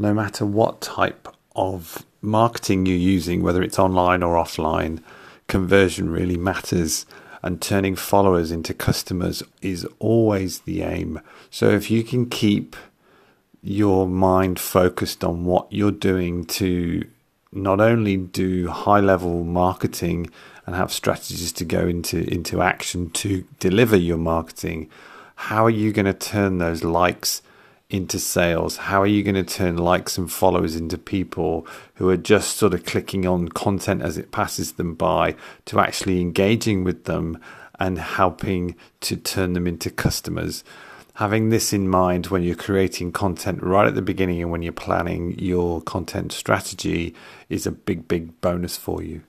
no matter what type of marketing you're using, whether it's online or offline, conversion really matters. And turning followers into customers is always the aim. So if you can keep your mind focused on what you're doing to not only do high level marketing and have strategies to go into into action to deliver your marketing how are you going to turn those likes into sales how are you going to turn likes and followers into people who are just sort of clicking on content as it passes them by to actually engaging with them and helping to turn them into customers having this in mind when you're creating content right at the beginning and when you're planning your content strategy is a big, big bonus for you.